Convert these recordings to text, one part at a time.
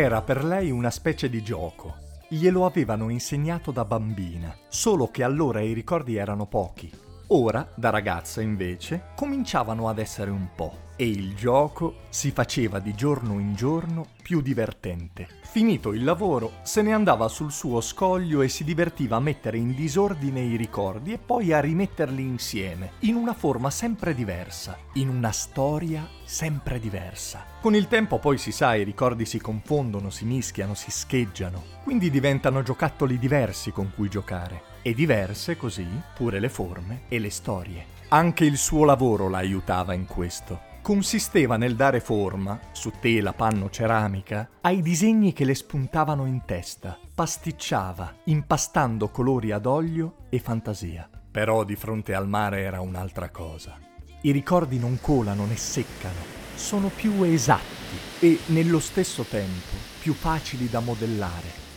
Era per lei una specie di gioco. Glielo avevano insegnato da bambina, solo che allora i ricordi erano pochi. Ora, da ragazza invece, cominciavano ad essere un po' e il gioco si faceva di giorno in giorno più divertente. Finito il lavoro, se ne andava sul suo scoglio e si divertiva a mettere in disordine i ricordi e poi a rimetterli insieme, in una forma sempre diversa, in una storia sempre diversa. Con il tempo poi si sa, i ricordi si confondono, si mischiano, si scheggiano, quindi diventano giocattoli diversi con cui giocare. E diverse così pure le forme e le storie. Anche il suo lavoro la aiutava in questo consisteva nel dare forma, su tela, panno, ceramica, ai disegni che le spuntavano in testa. Pasticciava, impastando colori ad olio e fantasia. Però di fronte al mare era un'altra cosa. I ricordi non colano né seccano, sono più esatti e nello stesso tempo più facili da modellare.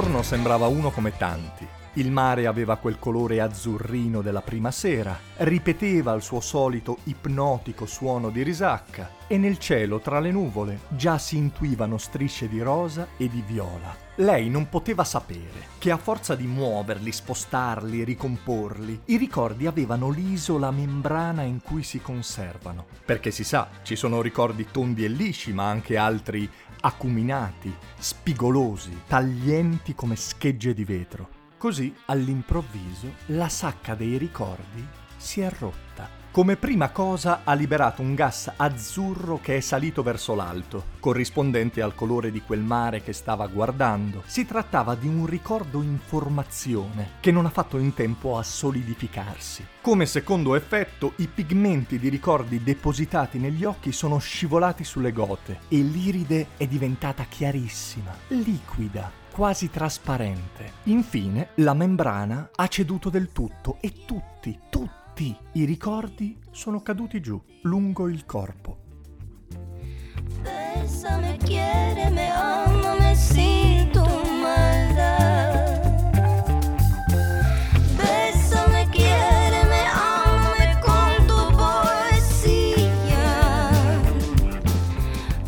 Giorno sembrava uno come tanti. Il mare aveva quel colore azzurrino della prima sera, ripeteva il suo solito ipnotico suono di risacca e nel cielo tra le nuvole già si intuivano strisce di rosa e di viola. Lei non poteva sapere che a forza di muoverli, spostarli, ricomporli, i ricordi avevano liso la membrana in cui si conservano. Perché si sa, ci sono ricordi tondi e lisci, ma anche altri acuminati, spigolosi, taglienti come schegge di vetro. Così, all'improvviso, la sacca dei ricordi si è rotta. Come prima cosa ha liberato un gas azzurro che è salito verso l'alto, corrispondente al colore di quel mare che stava guardando. Si trattava di un ricordo in formazione che non ha fatto in tempo a solidificarsi. Come secondo effetto, i pigmenti di ricordi depositati negli occhi sono scivolati sulle gote e l'iride è diventata chiarissima, liquida, quasi trasparente. Infine, la membrana ha ceduto del tutto e tutti, tutti i ricordi sono caduti giù, lungo il corpo. Bésame, quiéreme, ámame sin tu maldad. Bésame, quiéreme, ámame con tu poesía.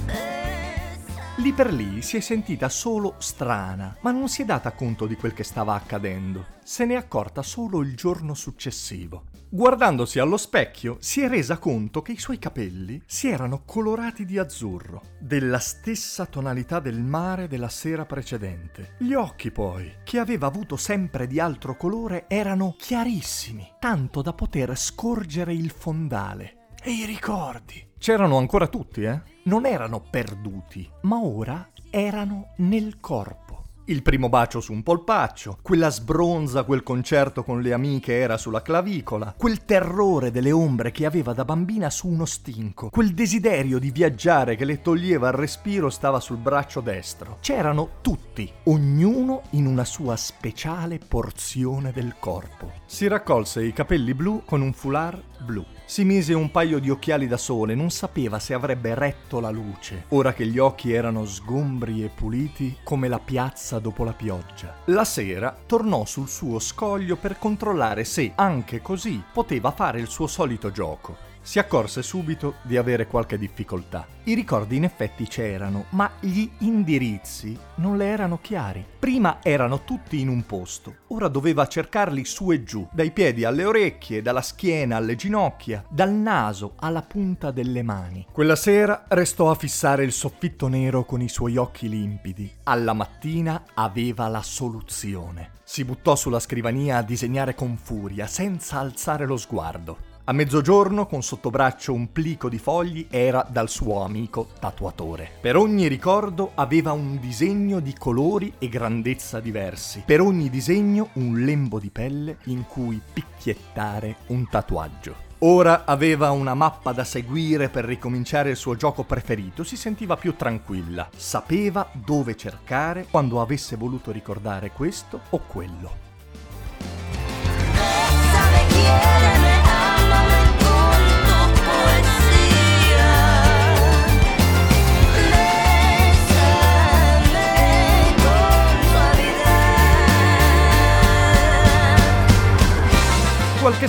Bésame. Lì per lì si è sentita solo strana, ma non si è data conto di quel che stava accadendo. Se n'è accorta solo il giorno successivo. Guardandosi allo specchio, si è resa conto che i suoi capelli si erano colorati di azzurro, della stessa tonalità del mare della sera precedente. Gli occhi, poi, che aveva avuto sempre di altro colore, erano chiarissimi, tanto da poter scorgere il fondale. E i ricordi? C'erano ancora tutti, eh? Non erano perduti, ma ora erano nel corpo. Il primo bacio su un polpaccio, quella sbronza, quel concerto con le amiche era sulla clavicola, quel terrore delle ombre che aveva da bambina su uno stinco, quel desiderio di viaggiare che le toglieva il respiro stava sul braccio destro. C'erano tutti, ognuno in una sua speciale porzione del corpo. Si raccolse i capelli blu con un foulard blu. Si mise un paio di occhiali da sole, non sapeva se avrebbe retto la luce, ora che gli occhi erano sgombri e puliti come la piazza dopo la pioggia. La sera tornò sul suo scoglio per controllare se, anche così, poteva fare il suo solito gioco. Si accorse subito di avere qualche difficoltà. I ricordi in effetti c'erano, ma gli indirizzi non le erano chiari. Prima erano tutti in un posto, ora doveva cercarli su e giù, dai piedi alle orecchie, dalla schiena alle ginocchia, dal naso alla punta delle mani. Quella sera restò a fissare il soffitto nero con i suoi occhi limpidi. Alla mattina aveva la soluzione. Si buttò sulla scrivania a disegnare con furia, senza alzare lo sguardo. A mezzogiorno, con sotto braccio un plico di fogli, era dal suo amico tatuatore. Per ogni ricordo aveva un disegno di colori e grandezza diversi. Per ogni disegno un lembo di pelle in cui picchiettare un tatuaggio. Ora aveva una mappa da seguire per ricominciare il suo gioco preferito, si sentiva più tranquilla, sapeva dove cercare quando avesse voluto ricordare questo o quello.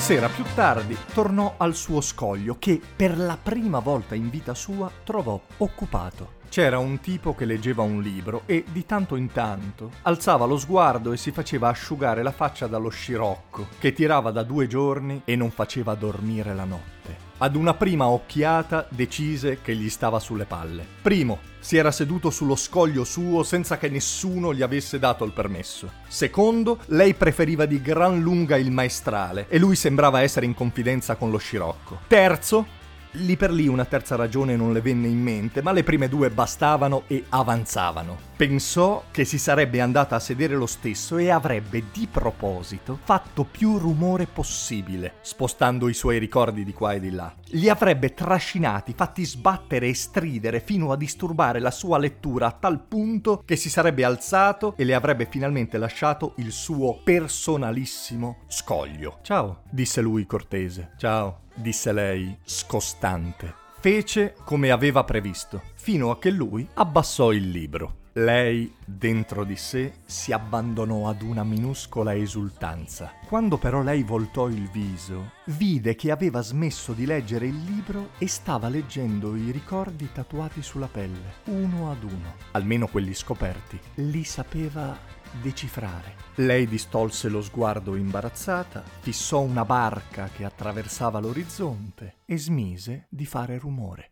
Sera più tardi tornò al suo scoglio che per la prima volta in vita sua trovò occupato. C'era un tipo che leggeva un libro e di tanto in tanto alzava lo sguardo e si faceva asciugare la faccia dallo scirocco che tirava da due giorni e non faceva dormire la notte. Ad una prima occhiata decise che gli stava sulle palle. Primo, si era seduto sullo scoglio suo senza che nessuno gli avesse dato il permesso. Secondo, lei preferiva di gran lunga il maestrale e lui sembrava essere in confidenza con lo scirocco. Terzo, Lì per lì una terza ragione non le venne in mente, ma le prime due bastavano e avanzavano. Pensò che si sarebbe andata a sedere lo stesso e avrebbe di proposito fatto più rumore possibile, spostando i suoi ricordi di qua e di là. Li avrebbe trascinati, fatti sbattere e stridere fino a disturbare la sua lettura a tal punto che si sarebbe alzato e le avrebbe finalmente lasciato il suo personalissimo scoglio. Ciao, disse lui cortese. Ciao, disse lei scostante. Fece come aveva previsto, fino a che lui abbassò il libro. Lei, dentro di sé, si abbandonò ad una minuscola esultanza. Quando però lei voltò il viso, vide che aveva smesso di leggere il libro e stava leggendo i ricordi tatuati sulla pelle, uno ad uno. Almeno quelli scoperti. Li sapeva decifrare. Lei distolse lo sguardo imbarazzata, fissò una barca che attraversava l'orizzonte e smise di fare rumore.